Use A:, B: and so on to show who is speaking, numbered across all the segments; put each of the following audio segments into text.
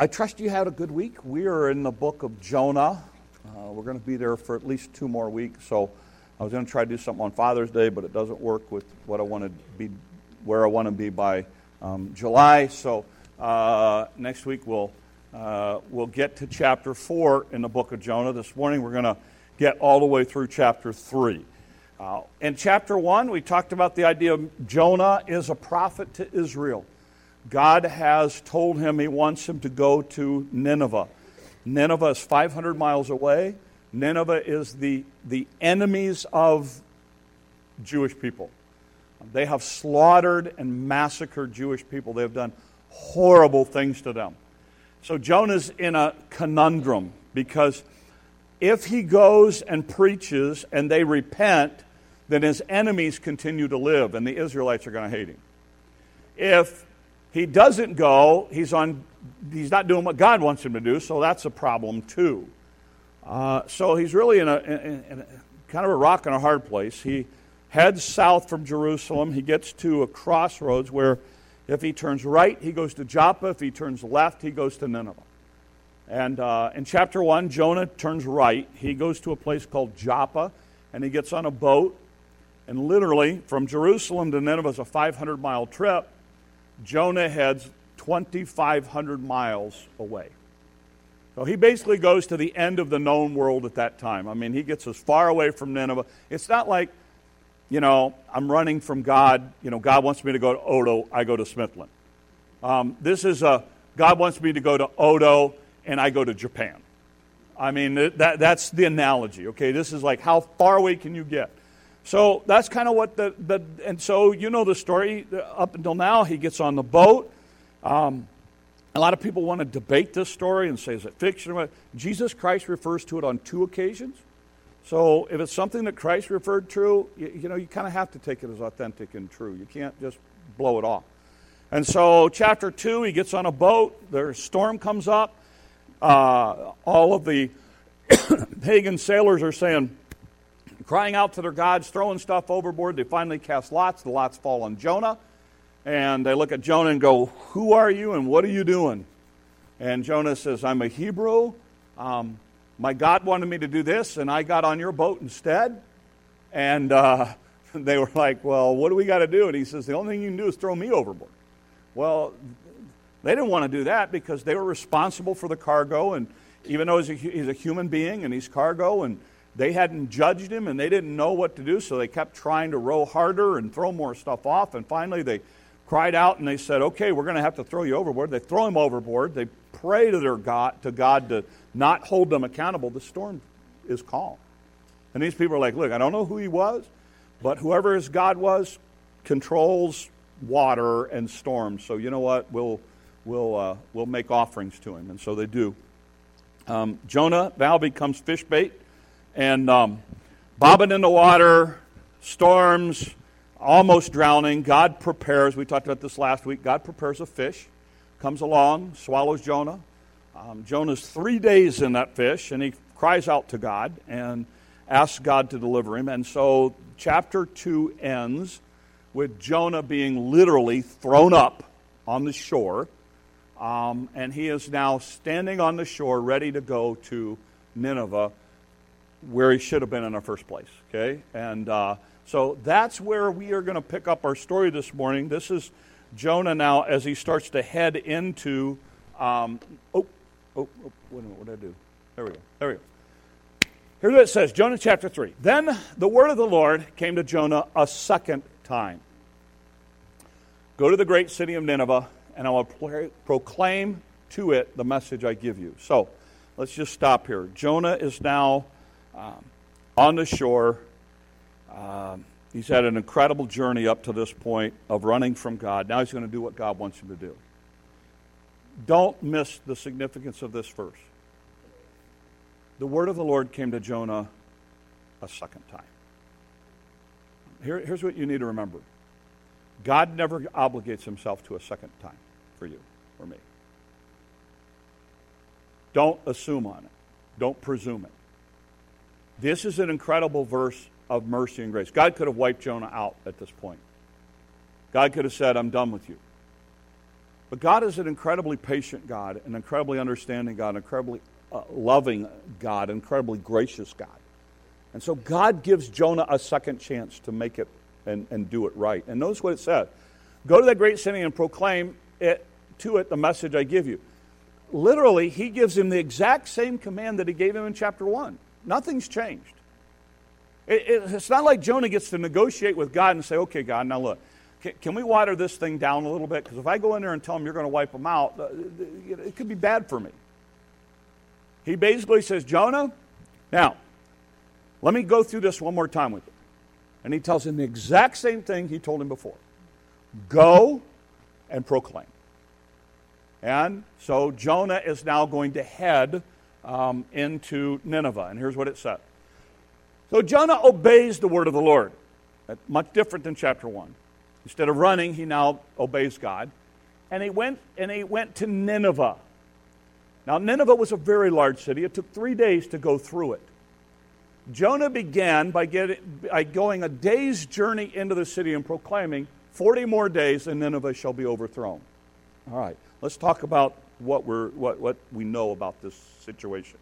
A: I trust you had a good week. We are in the book of Jonah. Uh, we're going to be there for at least two more weeks. So I was going to try to do something on Father's Day, but it doesn't work with what I want to be, where I want to be by um, July. So uh, next week we'll uh, we'll get to chapter four in the book of Jonah. This morning we're going to get all the way through chapter three. Uh, in chapter one, we talked about the idea of Jonah is a prophet to Israel. God has told him he wants him to go to Nineveh. Nineveh is 500 miles away. Nineveh is the, the enemies of Jewish people. They have slaughtered and massacred Jewish people. They have done horrible things to them. So Jonah's in a conundrum because if he goes and preaches and they repent, then his enemies continue to live and the Israelites are going to hate him. If he doesn't go, he's, on, he's not doing what God wants him to do, so that's a problem too. Uh, so he's really in a, in, in a, kind of a rock and a hard place. He heads south from Jerusalem. He gets to a crossroads where if he turns right, he goes to Joppa. If he turns left, he goes to Nineveh. And uh, in chapter 1, Jonah turns right. He goes to a place called Joppa, and he gets on a boat. And literally, from Jerusalem to Nineveh is a 500 mile trip. Jonah heads 2,500 miles away. So he basically goes to the end of the known world at that time. I mean, he gets as far away from Nineveh. It's not like, you know, I'm running from God. You know, God wants me to go to Odo, I go to Smithland. Um, this is a, God wants me to go to Odo, and I go to Japan. I mean, that, that's the analogy, okay? This is like, how far away can you get? So that's kind of what the, the, and so you know the story. Up until now, he gets on the boat. Um, a lot of people want to debate this story and say, is it fiction? Jesus Christ refers to it on two occasions. So if it's something that Christ referred to, you, you know, you kind of have to take it as authentic and true. You can't just blow it off. And so, chapter 2, he gets on a boat. The storm comes up. Uh, all of the pagan sailors are saying, crying out to their gods, throwing stuff overboard. They finally cast lots. The lots fall on Jonah. And they look at Jonah and go, Who are you and what are you doing? And Jonah says, I'm a Hebrew. Um, my God wanted me to do this, and I got on your boat instead. And uh, they were like, Well, what do we got to do? And he says, The only thing you can do is throw me overboard. Well, they didn't want to do that because they were responsible for the cargo. And even though he's a, he's a human being and he's cargo, and they hadn't judged him and they didn't know what to do, so they kept trying to row harder and throw more stuff off. And finally, they cried out and they said, "Okay, we're going to have to throw you overboard." They throw him overboard. They pray to their God, to God, to not hold them accountable. The storm is calm, and these people are like, "Look, I don't know who he was, but whoever his God was controls water and storms. So you know what? We'll we'll uh, we'll make offerings to him." And so they do. Um, Jonah now becomes fish bait and um, bobbing in the water, storms, almost drowning. God prepares, we talked about this last week, God prepares a fish, comes along, swallows Jonah. Um, Jonah's three days in that fish, and he cries out to God and asks God to deliver him. And so chapter 2 ends with Jonah being literally thrown up on the shore. Um, and he is now standing on the shore ready to go to Nineveh where he should have been in the first place. Okay? And uh, so that's where we are going to pick up our story this morning. This is Jonah now as he starts to head into. Um, oh, oh, oh, wait a minute, what did I do? There we go. There we go. Here's what it says Jonah chapter 3. Then the word of the Lord came to Jonah a second time Go to the great city of Nineveh, and I will proclaim to it the message I give you. So let's just stop here. Jonah is now um, on the shore. Um, he's had an incredible journey up to this point of running from God. Now he's going to do what God wants him to do. Don't miss the significance of this verse. The word of the Lord came to Jonah a second time. Here, here's what you need to remember God never obligates himself to a second time for you or me. Don't assume on it, don't presume it. This is an incredible verse of mercy and grace. God could have wiped Jonah out at this point. God could have said, I'm done with you. But God is an incredibly patient God, an incredibly understanding God, an incredibly uh, loving God, an incredibly gracious God. And so God gives Jonah a second chance to make it and, and do it right. And notice what it says Go to that great city and proclaim it to it the message I give you. Literally, he gives him the exact same command that he gave him in chapter 1. Nothing's changed. It, it, it's not like Jonah gets to negotiate with God and say, okay, God, now look, can, can we water this thing down a little bit? Because if I go in there and tell him you're going to wipe them out, uh, it could be bad for me. He basically says, Jonah, now, let me go through this one more time with you. And he tells him the exact same thing he told him before go and proclaim. And so Jonah is now going to head um, into Nineveh. And here's what it said. So Jonah obeys the word of the Lord. Much different than chapter 1. Instead of running, he now obeys God. And he went and he went to Nineveh. Now Nineveh was a very large city. It took 3 days to go through it. Jonah began by, getting, by going a day's journey into the city and proclaiming, 40 more days and Nineveh shall be overthrown. All right, let's talk about what, we're, what, what we know about this situation.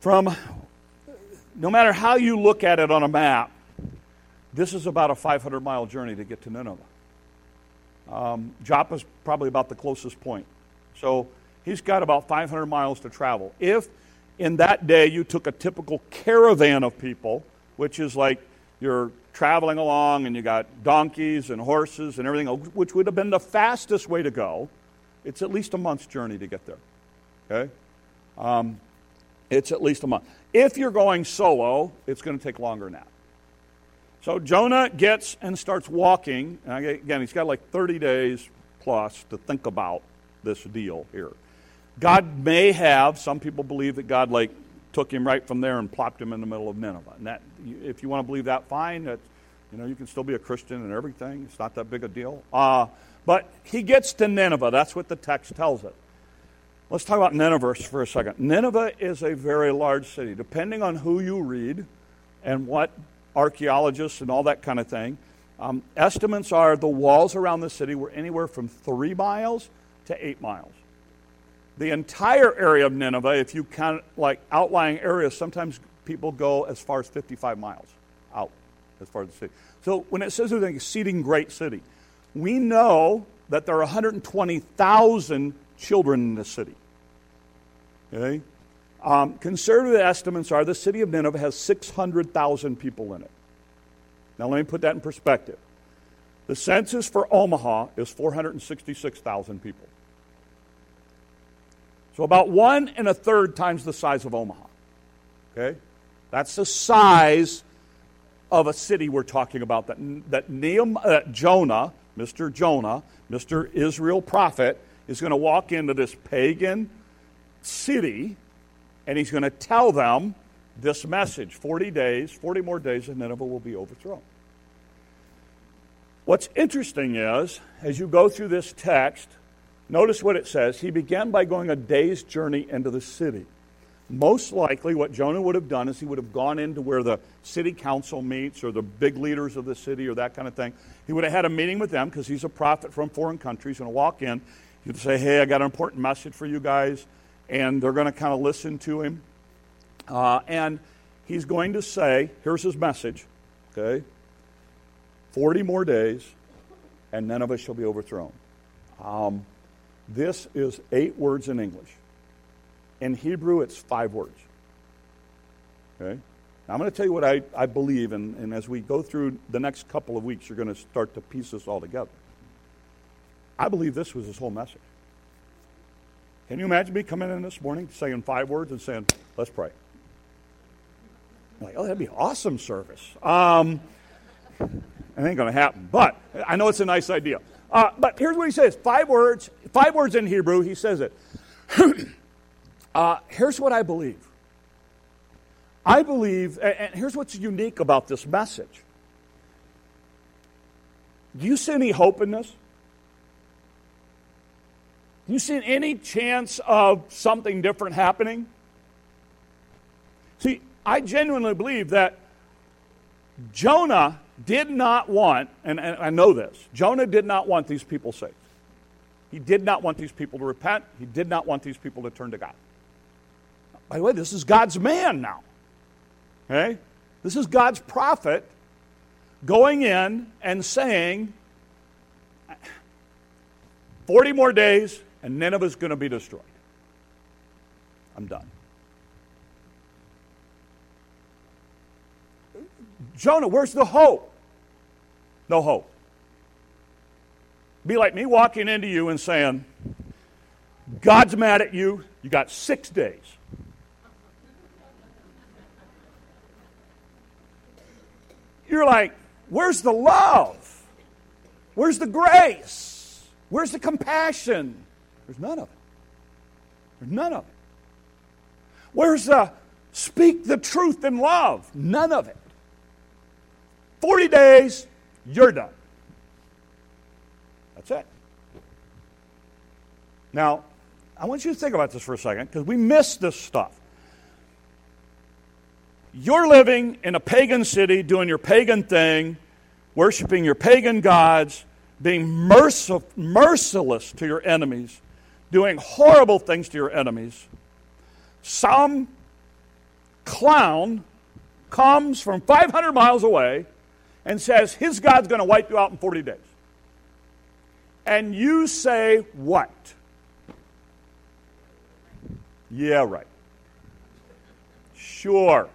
A: From no matter how you look at it on a map, this is about a 500 mile journey to get to Nineveh. Um, Joppa is probably about the closest point. So he's got about 500 miles to travel. If in that day you took a typical caravan of people, which is like you're traveling along and you got donkeys and horses and everything, which would have been the fastest way to go, it's at least a month's journey to get there. Okay? Um, it's at least a month. If you're going solo, it's going to take longer than that. So Jonah gets and starts walking. And again, he's got like 30 days plus to think about this deal here. God may have, some people believe that God like took him right from there and plopped him in the middle of Nineveh. And that, if you want to believe that, fine. That, you know, you can still be a Christian and everything. It's not that big a deal. Uh, but he gets to Nineveh. That's what the text tells it. Let's talk about Nineveh for a second. Nineveh is a very large city. Depending on who you read and what archaeologists and all that kind of thing, um, estimates are the walls around the city were anywhere from three miles to eight miles. The entire area of Nineveh, if you count like outlying areas, sometimes people go as far as 55 miles out as far as the city. So when it says it's an exceeding great city, we know that there are 120,000 children in the city. Okay? Um, conservative estimates are the city of Nineveh has 600,000 people in it. Now, let me put that in perspective. The census for Omaha is 466,000 people. So, about one and a third times the size of Omaha. Okay? That's the size of a city we're talking about that, that Nehemiah, uh, Jonah, Mr. Jonah, Mr. Israel prophet, is going to walk into this pagan city and he's going to tell them this message 40 days, 40 more days, and Nineveh will be overthrown. What's interesting is, as you go through this text, notice what it says. He began by going a day's journey into the city. Most likely, what Jonah would have done is he would have gone into where the city council meets or the big leaders of the city or that kind of thing. He would have had a meeting with them because he's a prophet from foreign countries and walk in. He'd say, Hey, I got an important message for you guys. And they're going to kind of listen to him. Uh, and he's going to say, Here's his message, okay? 40 more days, and Nineveh shall be overthrown. Um, this is eight words in English. In Hebrew, it's five words. Okay? Now, I'm going to tell you what I, I believe, and, and as we go through the next couple of weeks, you're going to start to piece this all together. I believe this was his whole message. Can you imagine me coming in this morning saying five words and saying, let's pray? I'm like, oh, that'd be awesome service. Um, it ain't going to happen, but I know it's a nice idea. Uh, but here's what he says five words, five words in Hebrew, he says it. uh, here's what I believe. I believe, and here's what's unique about this message. Do you see any hope in this? Do you see any chance of something different happening? See, I genuinely believe that Jonah did not want, and, and I know this, Jonah did not want these people saved. He did not want these people to repent. He did not want these people to turn to God. By the way, this is God's man now. Okay? This is God's prophet going in and saying, 40 more days and Nineveh's going to be destroyed. I'm done. Jonah, where's the hope? No hope. Be like me walking into you and saying, God's mad at you. You got six days. You're like, where's the love? Where's the grace? Where's the compassion? There's none of it. There's none of it. Where's the speak the truth in love? None of it. 40 days, you're done. That's it. Now, I want you to think about this for a second because we miss this stuff. You're living in a pagan city, doing your pagan thing, worshiping your pagan gods, being mercil- merciless to your enemies, doing horrible things to your enemies. Some clown comes from 500 miles away and says his God's going to wipe you out in 40 days. And you say, What? Yeah, right. Sure.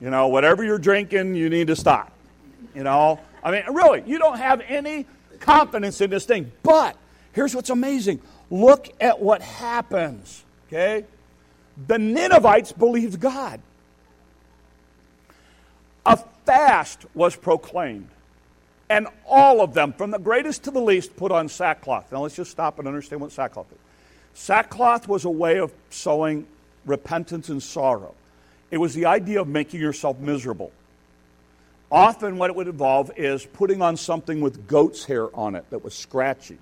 A: You know, whatever you're drinking, you need to stop. You know, I mean, really, you don't have any confidence in this thing. But here's what's amazing look at what happens, okay? The Ninevites believed God. A fast was proclaimed. And all of them, from the greatest to the least, put on sackcloth. Now let's just stop and understand what sackcloth is. Sackcloth was a way of showing repentance and sorrow. It was the idea of making yourself miserable. Often, what it would involve is putting on something with goat's hair on it that was scratchy.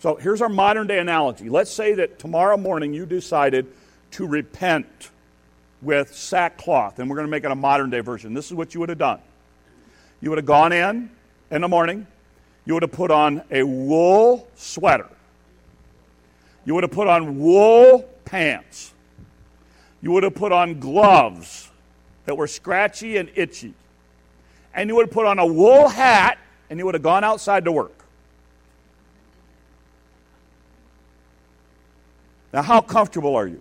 A: So, here's our modern day analogy. Let's say that tomorrow morning you decided to repent with sackcloth, and we're going to make it a modern day version. This is what you would have done. You would have gone in in the morning, you would have put on a wool sweater, you would have put on wool pants, you would have put on gloves that were scratchy and itchy, and you would have put on a wool hat, and you would have gone outside to work. Now, how comfortable are you?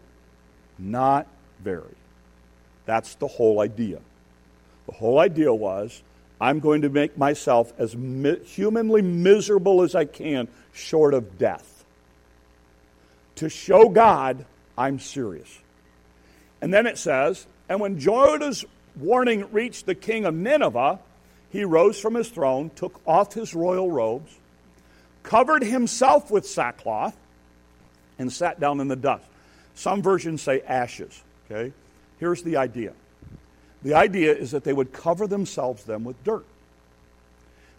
A: Not very. That's the whole idea. The whole idea was I'm going to make myself as mi- humanly miserable as I can, short of death. To show God I'm serious. And then it says, and when Jonah's warning reached the king of Nineveh, he rose from his throne, took off his royal robes, covered himself with sackcloth, and sat down in the dust. Some versions say ashes. Okay? Here's the idea the idea is that they would cover themselves then with dirt.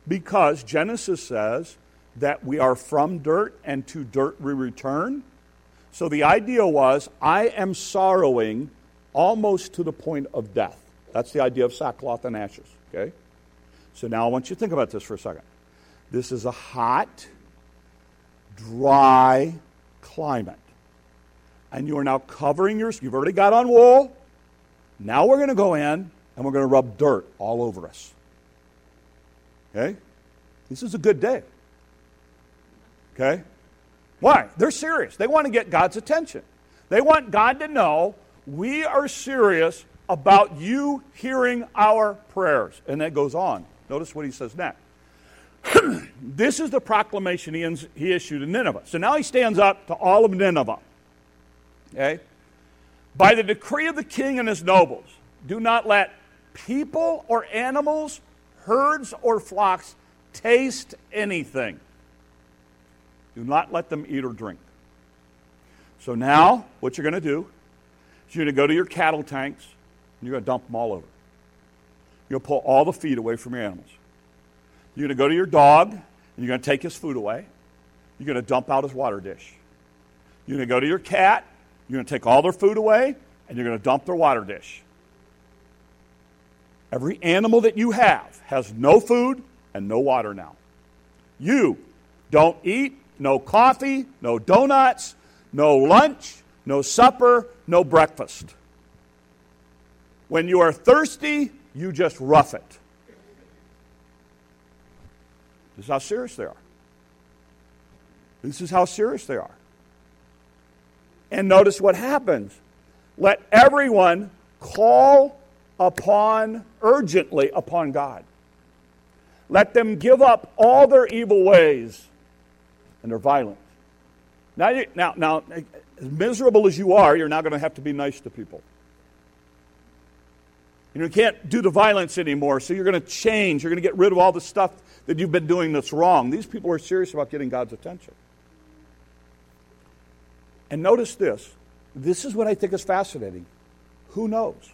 A: Because Genesis says that we are from dirt and to dirt we return. So the idea was, I am sorrowing almost to the point of death. That's the idea of sackcloth and ashes. Okay? So now I want you to think about this for a second. This is a hot, dry climate. And you are now covering your, you've already got on wool. Now we're going to go in and we're going to rub dirt all over us. Okay? This is a good day. Okay? Why? They're serious. They want to get God's attention. They want God to know we are serious about you hearing our prayers. And that goes on. Notice what he says next. this is the proclamation he, he issued in Nineveh. So now he stands up to all of Nineveh. Okay? By the decree of the king and his nobles, do not let people or animals, herds or flocks taste anything. Do not let them eat or drink. So now, what you're going to do is you're going to go to your cattle tanks and you're going to dump them all over. You're going to pull all the feed away from your animals. You're going to go to your dog and you're going to take his food away. You're going to dump out his water dish. You're going to go to your cat you're going to take all their food away and you're going to dump their water dish. Every animal that you have has no food and no water now. You don't eat, no coffee, no donuts, no lunch, no supper, no breakfast. When you are thirsty, you just rough it. This is how serious they are. This is how serious they are. And notice what happens. Let everyone call upon urgently upon God. Let them give up all their evil ways and their violence. Now, now, now, as miserable as you are, you're now going to have to be nice to people. You, know, you can't do the violence anymore, so you're going to change. You're going to get rid of all the stuff that you've been doing that's wrong. These people are serious about getting God's attention. And notice this this is what I think is fascinating. Who knows?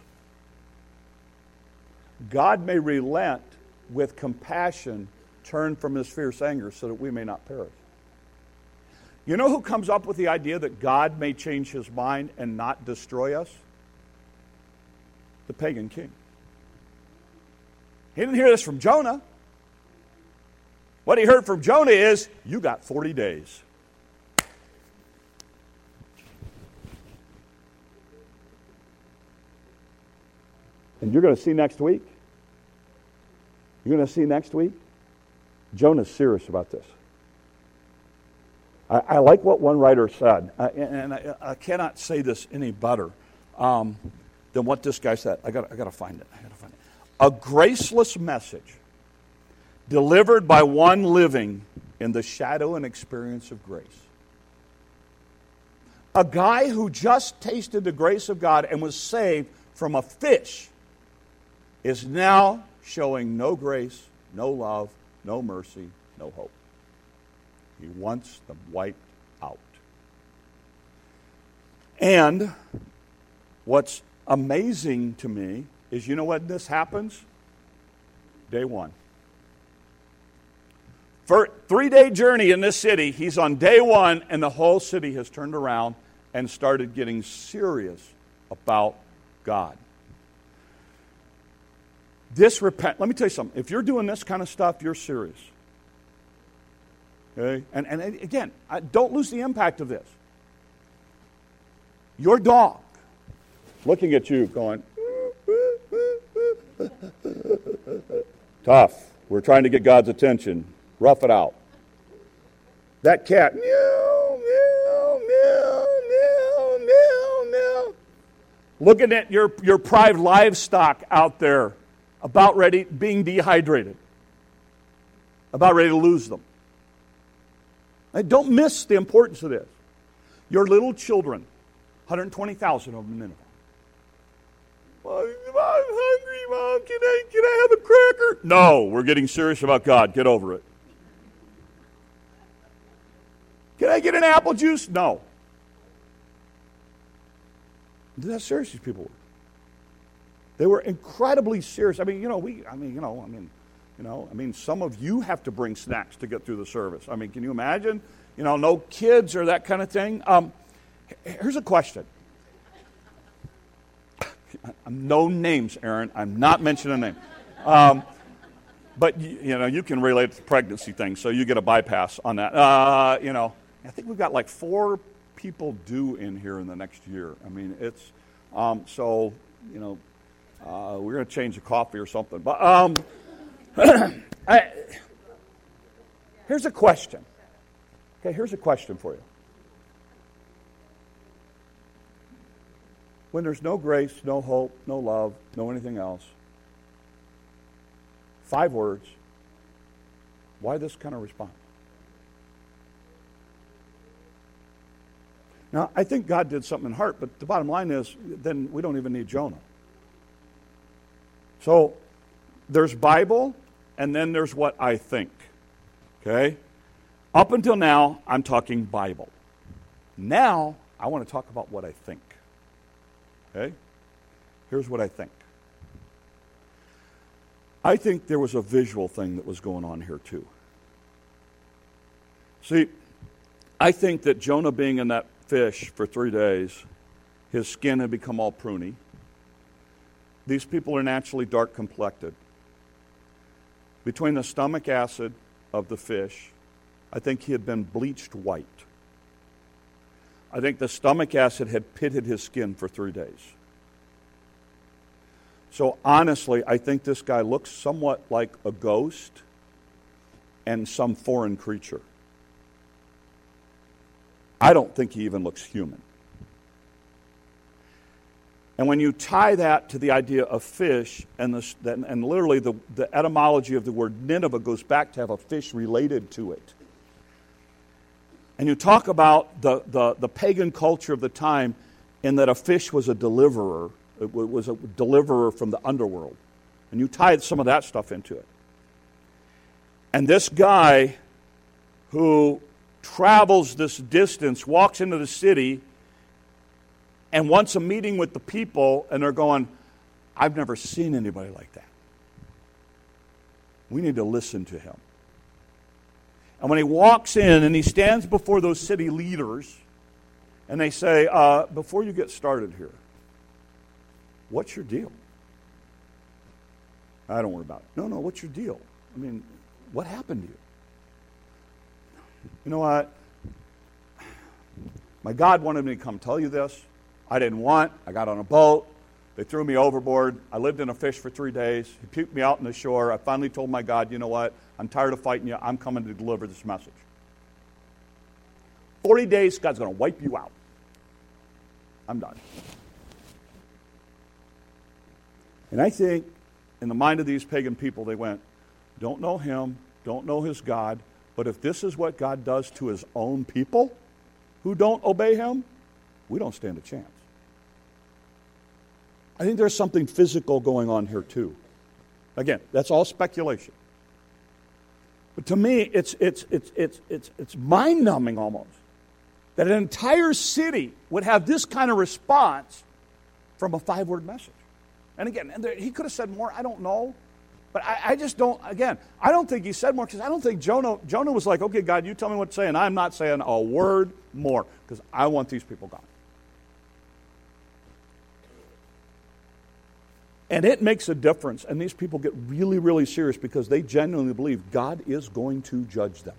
A: God may relent with compassion, turn from his fierce anger so that we may not perish. You know who comes up with the idea that God may change his mind and not destroy us? The pagan king. He didn't hear this from Jonah. What he heard from Jonah is, You got 40 days. And you're going to see next week. You're going to see next week. Jonah's serious about this. I, I like what one writer said, uh, and I, I, cannot say this any better um, than what this guy said. I got I to find it. I got to find it. A graceless message delivered by one living in the shadow and experience of grace. A guy who just tasted the grace of God and was saved from a fish is now showing no grace, no love, no mercy, no hope. He wants them wiped out. And what's amazing to me is you know when this happens? Day one. For three day journey in this city, he's on day one, and the whole city has turned around and started getting serious about God. This repent. Let me tell you something. If you're doing this kind of stuff, you're serious. Okay? And, and again, don't lose the impact of this. Your dog looking at you going, tough. We're trying to get God's attention. Rough it out. That cat, meow, meow, meow, meow, meow, meow. Looking at your, your private livestock out there about ready, being dehydrated, about ready to lose them. Don't miss the importance of this. Your little children, 120,000 of them in Nineveh. I'm hungry, Mom. Can I, can I have a cracker? No, we're getting serious about God. Get over it. Can I get an apple juice? No. That's serious these people were. They were incredibly serious. I mean, you know, we, I mean, you know, I mean, you know, I mean, some of you have to bring snacks to get through the service. I mean, can you imagine? You know, no kids or that kind of thing. Um, here's a question. No names, Aaron. I'm not mentioning a name. Um, but you, you, know, you can relate to the pregnancy thing, so you get a bypass on that. Uh, you know, I think we've got like four people due in here in the next year. I mean, it's um, so you know, uh, we're going to change the coffee or something. But um, I, here's a question. Okay, here's a question for you. When there's no grace, no hope, no love, no anything else, five words, why this kind of response? Now, I think God did something in heart, but the bottom line is then we don't even need Jonah. So there's Bible, and then there's what I think. Okay? Up until now, I'm talking Bible. Now, I want to talk about what I think. Okay? Here's what I think. I think there was a visual thing that was going on here, too. See, I think that Jonah being in that fish for three days, his skin had become all pruny. These people are naturally dark complected. Between the stomach acid of the fish I think he had been bleached white. I think the stomach acid had pitted his skin for three days. So honestly, I think this guy looks somewhat like a ghost and some foreign creature. I don't think he even looks human. And when you tie that to the idea of fish, and, the, and literally the, the etymology of the word Nineveh goes back to have a fish related to it. And you talk about the, the, the pagan culture of the time in that a fish was a deliverer, it was a deliverer from the underworld. And you tie some of that stuff into it. And this guy who travels this distance, walks into the city, and wants a meeting with the people, and they're going, I've never seen anybody like that. We need to listen to him. And when he walks in and he stands before those city leaders, and they say, uh, Before you get started here, what's your deal? I don't worry about it. No, no, what's your deal? I mean, what happened to you? You know what? My God wanted me to come tell you this. I didn't want. I got on a boat. They threw me overboard. I lived in a fish for three days. He puked me out on the shore. I finally told my God, you know what? I'm tired of fighting you. I'm coming to deliver this message. 40 days, God's going to wipe you out. I'm done. And I think in the mind of these pagan people, they went, don't know him, don't know his God, but if this is what God does to his own people who don't obey him, we don't stand a chance. I think there's something physical going on here too. Again, that's all speculation. But to me, it's, it's, it's, it's, it's, it's mind numbing almost that an entire city would have this kind of response from a five word message. And again, he could have said more, I don't know. But I, I just don't, again, I don't think he said more because I don't think Jonah, Jonah was like, okay, God, you tell me what to say, and I'm not saying a word more because I want these people gone. And it makes a difference. And these people get really, really serious because they genuinely believe God is going to judge them.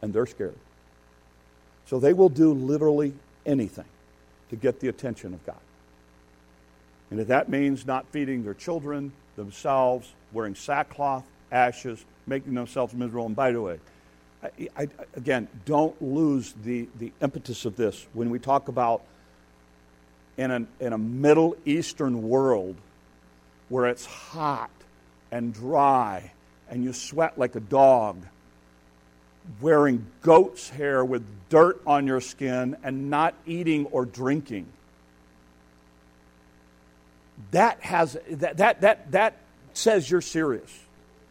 A: And they're scared. So they will do literally anything to get the attention of God. And if that means not feeding their children, themselves, wearing sackcloth, ashes, making themselves miserable. And by the way, I, I, again, don't lose the, the impetus of this when we talk about in a, in a Middle Eastern world where it's hot and dry and you sweat like a dog, wearing goat's hair with dirt on your skin and not eating or drinking. That has that that that that says you're serious.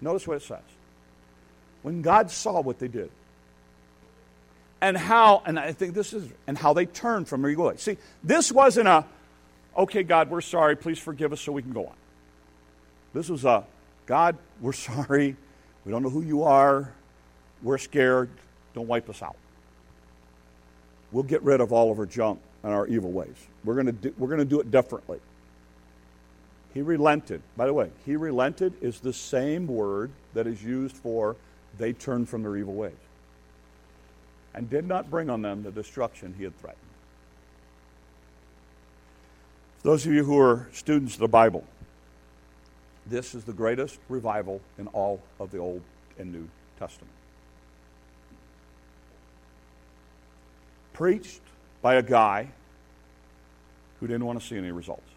A: Notice what it says. When God saw what they did, and how, and I think this is, and how they turned from evil See, this wasn't a, okay, God, we're sorry, please forgive us so we can go on. This was a, God, we're sorry, we don't know who you are, we're scared, don't wipe us out. We'll get rid of all of our junk and our evil ways. We're going to do, we're going to do it differently. He relented. By the way, he relented is the same word that is used for they turned from their evil ways and did not bring on them the destruction he had threatened. For those of you who are students of the Bible, this is the greatest revival in all of the Old and New Testament. Preached by a guy who didn't want to see any results.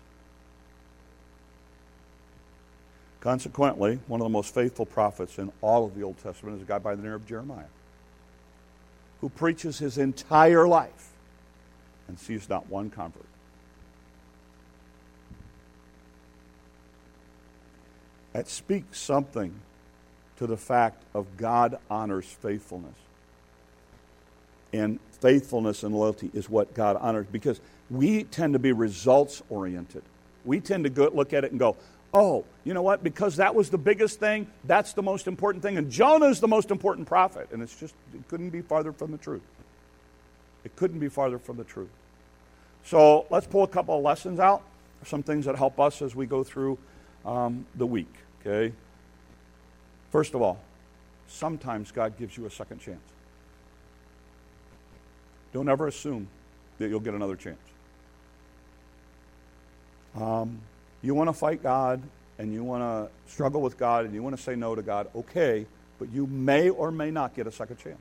A: Consequently, one of the most faithful prophets in all of the Old Testament is a guy by the name of Jeremiah, who preaches his entire life and sees not one convert. That speaks something to the fact of God honors faithfulness. And faithfulness and loyalty is what God honors because we tend to be results oriented. We tend to go, look at it and go, oh, you know what? Because that was the biggest thing, that's the most important thing. And Jonah is the most important prophet. And it's just, it couldn't be farther from the truth. It couldn't be farther from the truth. So let's pull a couple of lessons out, some things that help us as we go through um, the week, okay? First of all, sometimes God gives you a second chance. Don't ever assume that you'll get another chance. Um, you want to fight God and you want to struggle with God and you want to say no to God, okay, but you may or may not get a second chance.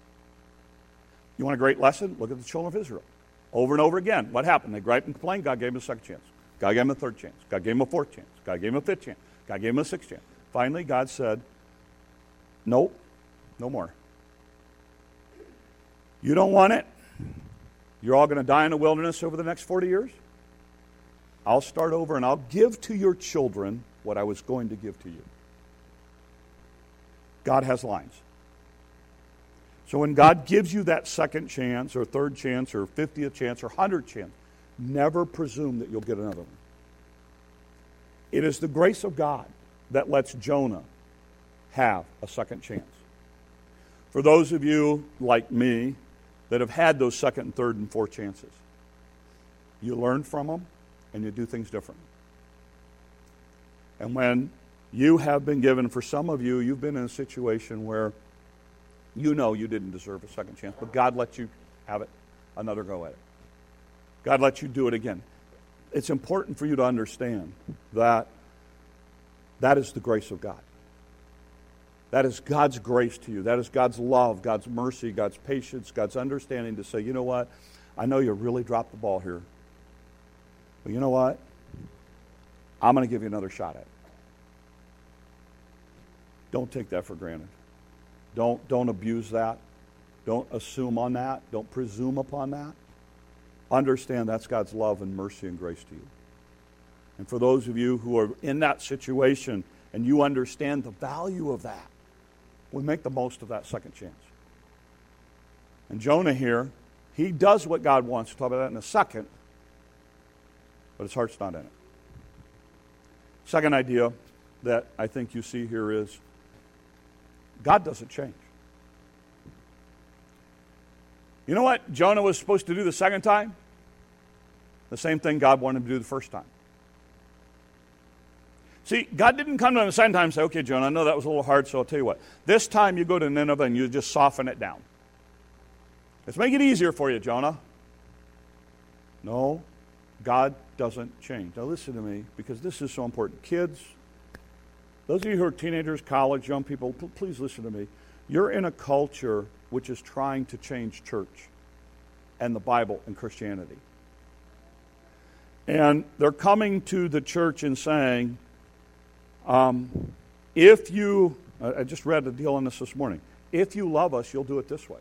A: You want a great lesson? Look at the children of Israel. Over and over again. What happened? They griped and complained. God gave them a second chance. God gave him a third chance. God gave him a fourth chance. God gave him a fifth chance. God gave him a sixth chance. Finally, God said, Nope, no more. You don't want it? You're all going to die in the wilderness over the next 40 years? I'll start over and I'll give to your children what I was going to give to you. God has lines. So when God gives you that second chance or third chance or 50th chance or 100th chance, never presume that you'll get another one. It is the grace of God that lets Jonah have a second chance. For those of you like me that have had those second and third and fourth chances, you learn from them and you do things differently. And when you have been given, for some of you, you've been in a situation where you know you didn't deserve a second chance, but God let you have it, another go at it. God lets you do it again. It's important for you to understand that that is the grace of God. That is God's grace to you. That is God's love, God's mercy, God's patience, God's understanding to say, you know what? I know you really dropped the ball here. But you know what? I'm going to give you another shot at it. Don't take that for granted. Don't, don't abuse that. Don't assume on that. Don't presume upon that. Understand that's God's love and mercy and grace to you. And for those of you who are in that situation and you understand the value of that, we make the most of that second chance. And Jonah here, he does what God wants. We'll talk about that in a second, but his heart's not in it. Second idea that I think you see here is God doesn't change. You know what Jonah was supposed to do the second time? The same thing God wanted him to do the first time. See, God didn't come to him the second time and say, okay, Jonah, I know that was a little hard, so I'll tell you what. This time you go to Nineveh and you just soften it down. Let's make it easier for you, Jonah. No, God doesn't change. Now, listen to me because this is so important. Kids, those of you who are teenagers, college, young people, please listen to me. You're in a culture which is trying to change church and the Bible and Christianity. And they're coming to the church and saying, um, if you, I just read a deal on this this morning, if you love us, you'll do it this way.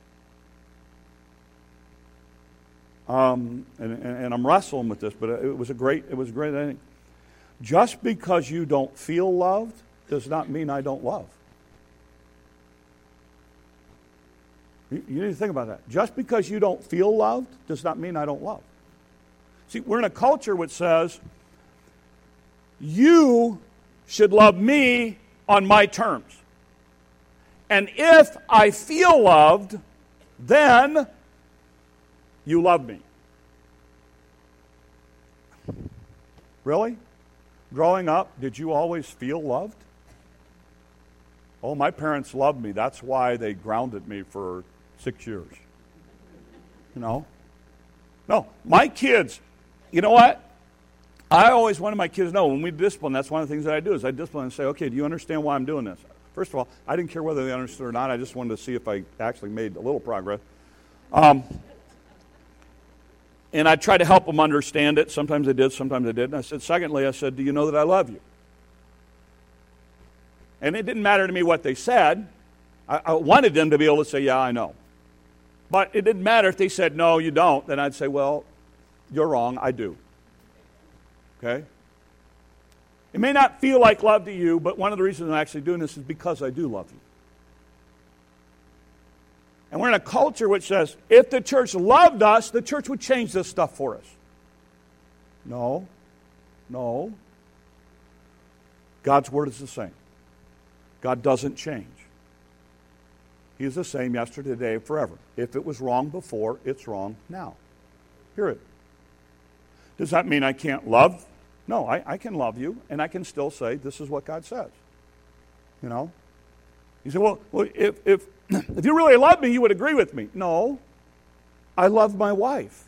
A: Um, and, and, I'm wrestling with this, but it was a great, it was a great thing. Just because you don't feel loved does not mean I don't love. You need to think about that. Just because you don't feel loved does not mean I don't love. See, we're in a culture which says, you should love me on my terms. And if I feel loved, then you love me. Really? Growing up, did you always feel loved? Oh, my parents loved me. That's why they grounded me for six years. You know? No, my kids, you know what? I always wanted my kids to know when we discipline, that's one of the things that I do is I discipline and say, okay, do you understand why I'm doing this? First of all, I didn't care whether they understood or not. I just wanted to see if I actually made a little progress. Um, and I tried to help them understand it. Sometimes they did, sometimes they didn't. I said, secondly, I said, do you know that I love you? And it didn't matter to me what they said. I, I wanted them to be able to say, Yeah, I know. But it didn't matter if they said, No, you don't. Then I'd say, Well, you're wrong. I do. Okay? It may not feel like love to you, but one of the reasons I'm actually doing this is because I do love you. And we're in a culture which says if the church loved us, the church would change this stuff for us. No, no. God's word is the same. God doesn't change. He is the same yesterday, today, forever. If it was wrong before, it's wrong now. Period. Does that mean I can't love? No, I, I can love you, and I can still say, this is what God says. You know? You say, well, well if, if, if you really loved me, you would agree with me. No, I love my wife.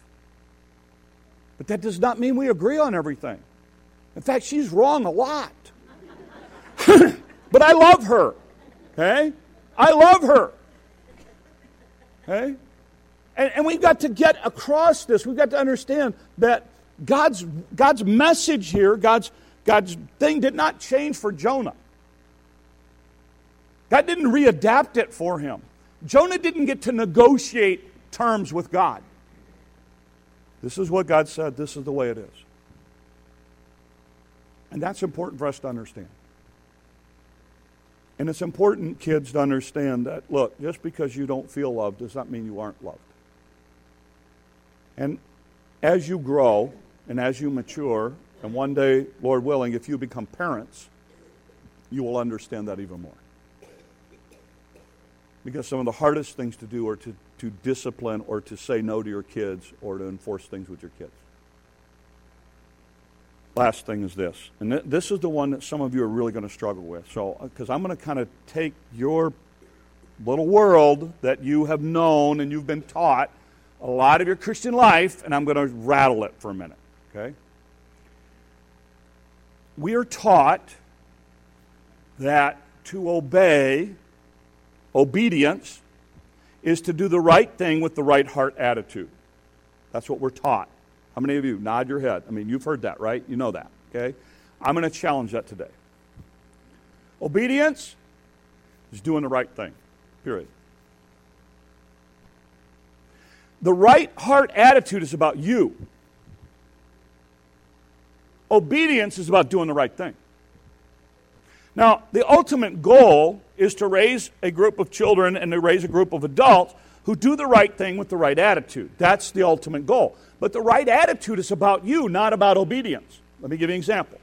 A: But that does not mean we agree on everything. In fact, she's wrong a lot. but I love her. Okay? I love her. Okay? And, and we've got to get across this. We've got to understand that God's, God's message here, God's, God's thing did not change for Jonah. God didn't readapt it for him. Jonah didn't get to negotiate terms with God. This is what God said, this is the way it is. And that's important for us to understand. And it's important, kids, to understand that, look, just because you don't feel loved does not mean you aren't loved. And as you grow and as you mature, and one day, Lord willing, if you become parents, you will understand that even more. Because some of the hardest things to do are to, to discipline or to say no to your kids or to enforce things with your kids. Last thing is this, and th- this is the one that some of you are really going to struggle with. So, because uh, I'm going to kind of take your little world that you have known and you've been taught a lot of your Christian life, and I'm going to rattle it for a minute, okay? We are taught that to obey, obedience, is to do the right thing with the right heart attitude. That's what we're taught. How many of you nod your head? I mean, you've heard that, right? You know that, okay? I'm going to challenge that today. Obedience is doing the right thing, period. The right heart attitude is about you. Obedience is about doing the right thing. Now, the ultimate goal is to raise a group of children and to raise a group of adults who do the right thing with the right attitude. That's the ultimate goal. But the right attitude is about you, not about obedience. Let me give you an example.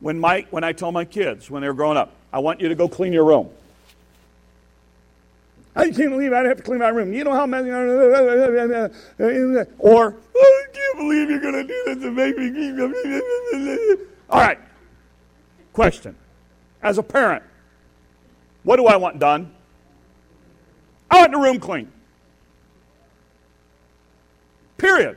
A: When, my, when I tell my kids, when they were growing up, I want you to go clean your room. I can't believe I have to clean my room. You know how many. Or, oh, can't believe you're going to do this to make me. Keep? All right. Question. As a parent, what do I want done? I want the room clean. Period.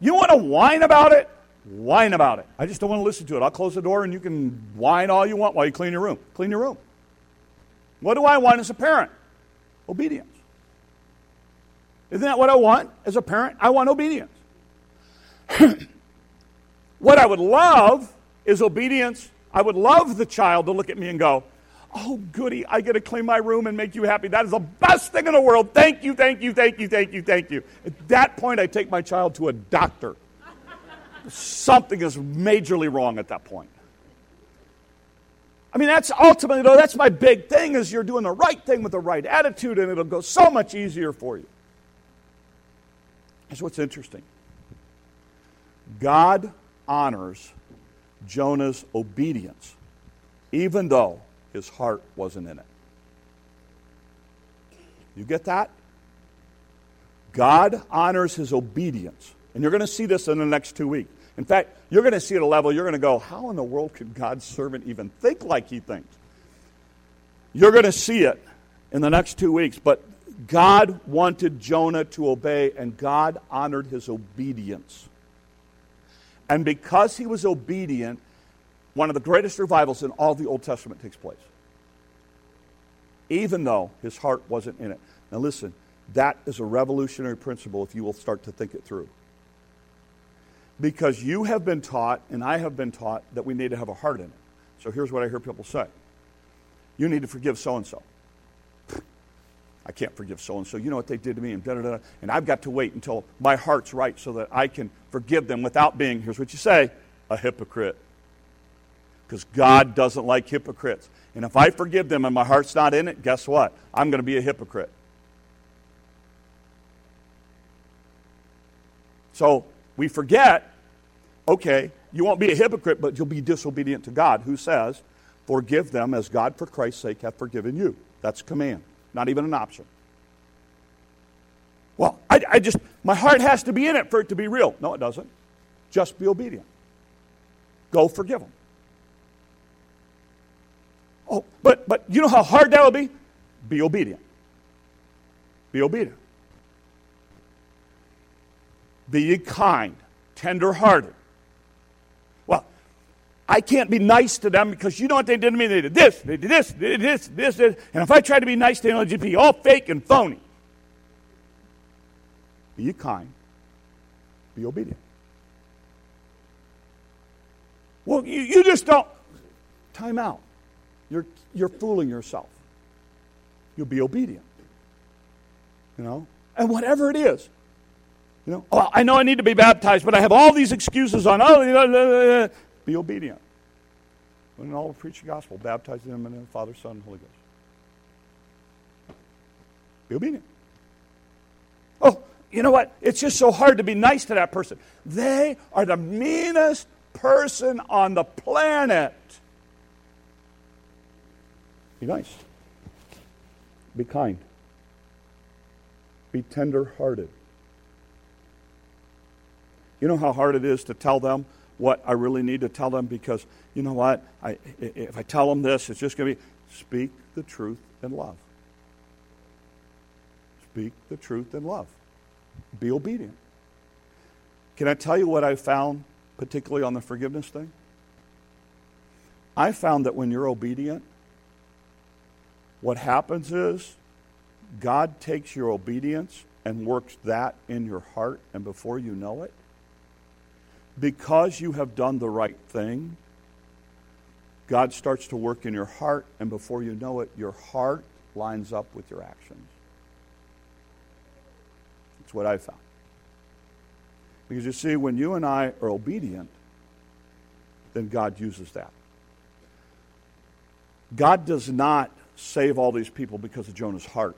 A: You want to whine about it? Whine about it. I just don't want to listen to it. I'll close the door and you can whine all you want while you clean your room. Clean your room. What do I want as a parent? Obedience. Isn't that what I want as a parent? I want obedience. what I would love is obedience. I would love the child to look at me and go, Oh, goody, I get to clean my room and make you happy. That is the best thing in the world. Thank you, thank you, thank you, thank you, thank you. At that point, I take my child to a doctor. Something is majorly wrong at that point. I mean, that's ultimately, though, that's my big thing is you're doing the right thing with the right attitude, and it'll go so much easier for you. What's interesting. God honors Jonah's obedience, even though his heart wasn't in it. You get that? God honors his obedience. And you're going to see this in the next two weeks. In fact, you're going to see at a level you're going to go, how in the world could God's servant even think like he thinks? You're going to see it in the next two weeks. But God wanted Jonah to obey, and God honored his obedience. And because he was obedient, one of the greatest revivals in all the Old Testament takes place. Even though his heart wasn't in it. Now, listen, that is a revolutionary principle if you will start to think it through. Because you have been taught, and I have been taught, that we need to have a heart in it. So here's what I hear people say You need to forgive so and so. I can't forgive so and so. You know what they did to me, and da da da. And I've got to wait until my heart's right so that I can forgive them without being, here's what you say, a hypocrite. Because God doesn't like hypocrites. And if I forgive them and my heart's not in it, guess what? I'm going to be a hypocrite. So we forget, okay, you won't be a hypocrite, but you'll be disobedient to God, who says, Forgive them as God, for Christ's sake, hath forgiven you. That's command, not even an option. Well, I, I just, my heart has to be in it for it to be real. No, it doesn't. Just be obedient. Go forgive them. oh, but, but you know how hard that will be? Be obedient. Be obedient. Be kind, tender hearted. I can't be nice to them because you know what they did to me? They did this, they did this, they did this, this, this. And if I try to be nice to them, it'll just be all fake and phony. Be kind. Be obedient. Well, you, you just don't. Time out. You're, you're fooling yourself. You'll be obedient. You know? And whatever it is. You know, oh, I know I need to be baptized, but I have all these excuses on, oh, be obedient. When all preach the gospel, baptize them in the Father, Son, and Holy Ghost. Be obedient. Oh, you know what? It's just so hard to be nice to that person. They are the meanest person on the planet. Be nice. Be kind. Be tender hearted. You know how hard it is to tell them what I really need to tell them because you know what? I, if I tell them this, it's just going to be speak the truth in love. Speak the truth in love. Be obedient. Can I tell you what I found, particularly on the forgiveness thing? I found that when you're obedient, what happens is God takes your obedience and works that in your heart, and before you know it, because you have done the right thing, God starts to work in your heart, and before you know it, your heart lines up with your actions That's what I found. Because you see, when you and I are obedient, then God uses that. God does not save all these people because of Jonah's heart.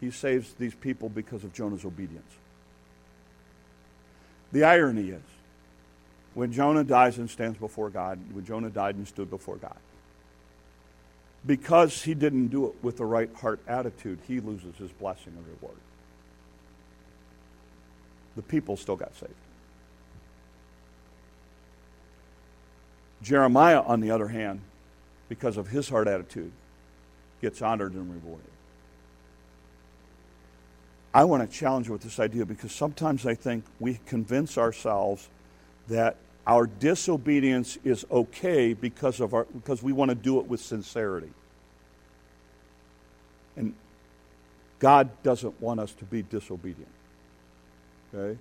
A: He saves these people because of Jonah's obedience. The irony is, when Jonah dies and stands before God, when Jonah died and stood before God, because he didn't do it with the right heart attitude, he loses his blessing and reward the people still got saved. Jeremiah, on the other hand, because of his hard attitude, gets honored and rewarded. I want to challenge you with this idea because sometimes I think we convince ourselves that our disobedience is okay because of our because we want to do it with sincerity. And God doesn't want us to be disobedient. Okay?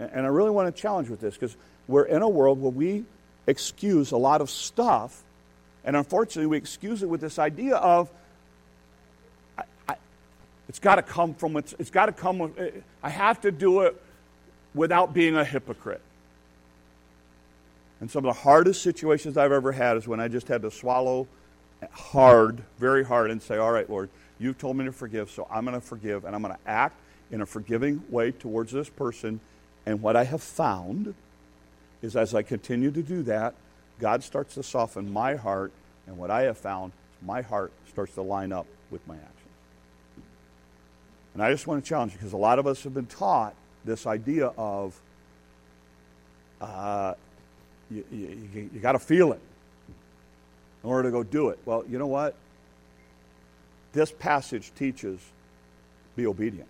A: And I really want to challenge with this because we're in a world where we excuse a lot of stuff, and unfortunately, we excuse it with this idea of I, it's got to come from it's, it's got to come. I have to do it without being a hypocrite. And some of the hardest situations I've ever had is when I just had to swallow hard, very hard, and say, "All right, Lord, you've told me to forgive, so I'm going to forgive, and I'm going to act in a forgiving way towards this person. And what I have found is as I continue to do that, God starts to soften my heart. And what I have found, my heart starts to line up with my actions. And I just want to challenge you because a lot of us have been taught this idea of uh, you, you, you got to feel it in order to go do it. Well, you know what? This passage teaches be obedient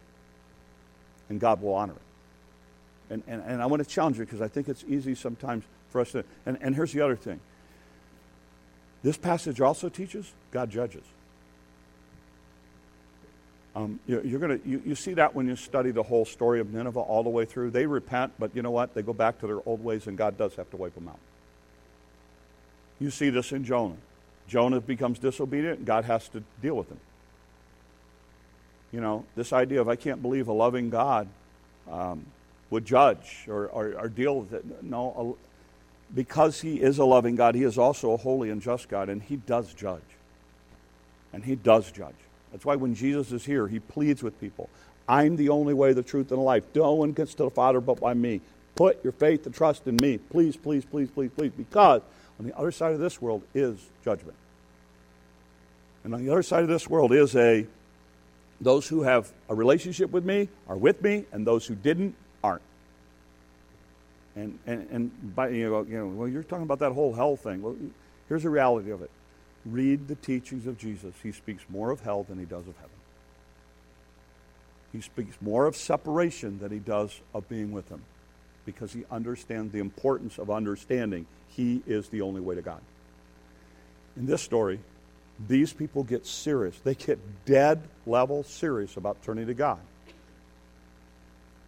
A: and God will honor it. And, and, and I want to challenge you because I think it's easy sometimes for us to. And, and here's the other thing this passage also teaches God judges. Um, you, are gonna, you, you see that when you study the whole story of Nineveh all the way through. They repent, but you know what? They go back to their old ways, and God does have to wipe them out. You see this in Jonah. Jonah becomes disobedient, and God has to deal with him you know, this idea of I can't believe a loving God um, would judge or, or, or, deal with it. No, because He is a loving God, He is also a holy and just God, and He does judge. And He does judge. That's why when Jesus is here, He pleads with people I'm the only way, the truth, and the life. No one gets to the Father but by me. Put your faith and trust in me. Please, please, please, please, please. Because on the other side of this world is judgment. And on the other side of this world is a those who have a relationship with me are with me, and those who didn't aren't. And, and, and by, you, know, you know, well, you're talking about that whole hell thing. Well, here's the reality of it read the teachings of Jesus, he speaks more of hell than he does of heaven. He speaks more of separation than he does of being with him because he understands the importance of understanding he is the only way to God. In this story, these people get serious. They get dead level serious about turning to God.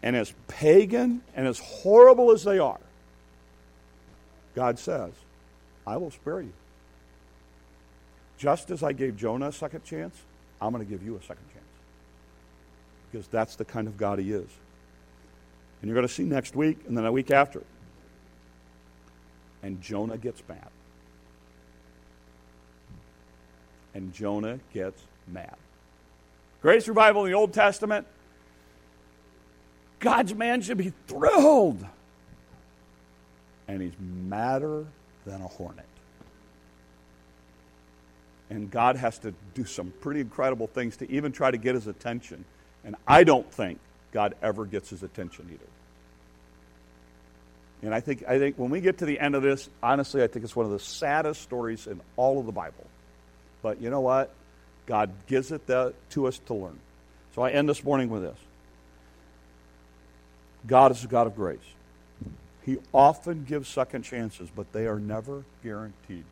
A: And as pagan and as horrible as they are, God says, I will spare you. Just as I gave Jonah a second chance, I'm going to give you a second chance. Because that's the kind of God he is. And you're going to see next week and then a week after. And Jonah gets mad. And Jonah gets mad. Greatest revival in the Old Testament. God's man should be thrilled. And he's madder than a hornet. And God has to do some pretty incredible things to even try to get his attention. And I don't think God ever gets his attention either. And I think, I think when we get to the end of this, honestly, I think it's one of the saddest stories in all of the Bible. But you know what? God gives it to us to learn. So I end this morning with this God is a God of grace. He often gives second chances, but they are never guaranteed.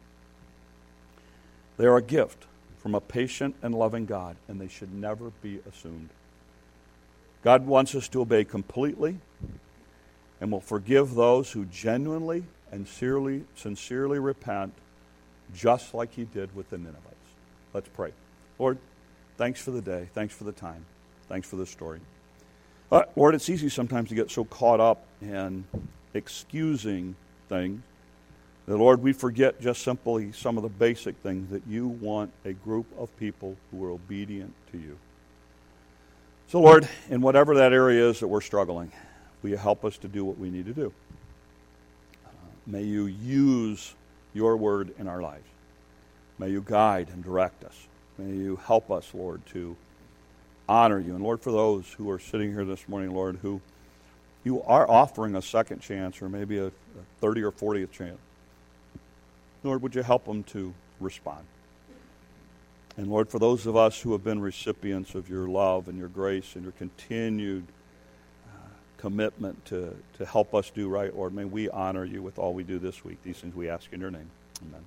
A: They are a gift from a patient and loving God, and they should never be assumed. God wants us to obey completely and will forgive those who genuinely and sincerely, sincerely repent, just like he did with the Ninevites. Let's pray. Lord, thanks for the day. Thanks for the time. Thanks for this story. Uh, Lord, it's easy sometimes to get so caught up in excusing things that, Lord, we forget just simply some of the basic things that you want a group of people who are obedient to you. So, Lord, in whatever that area is that we're struggling, will you help us to do what we need to do? Uh, may you use your word in our lives. May you guide and direct us. May you help us, Lord, to honor you. And Lord, for those who are sitting here this morning, Lord, who you are offering a second chance or maybe a, 30 or 40th chance, Lord, would you help them to respond? And Lord, for those of us who have been recipients of your love and your grace and your continued uh, commitment to, to help us do right, Lord, may we honor you with all we do this week. These things we ask in your name. Amen.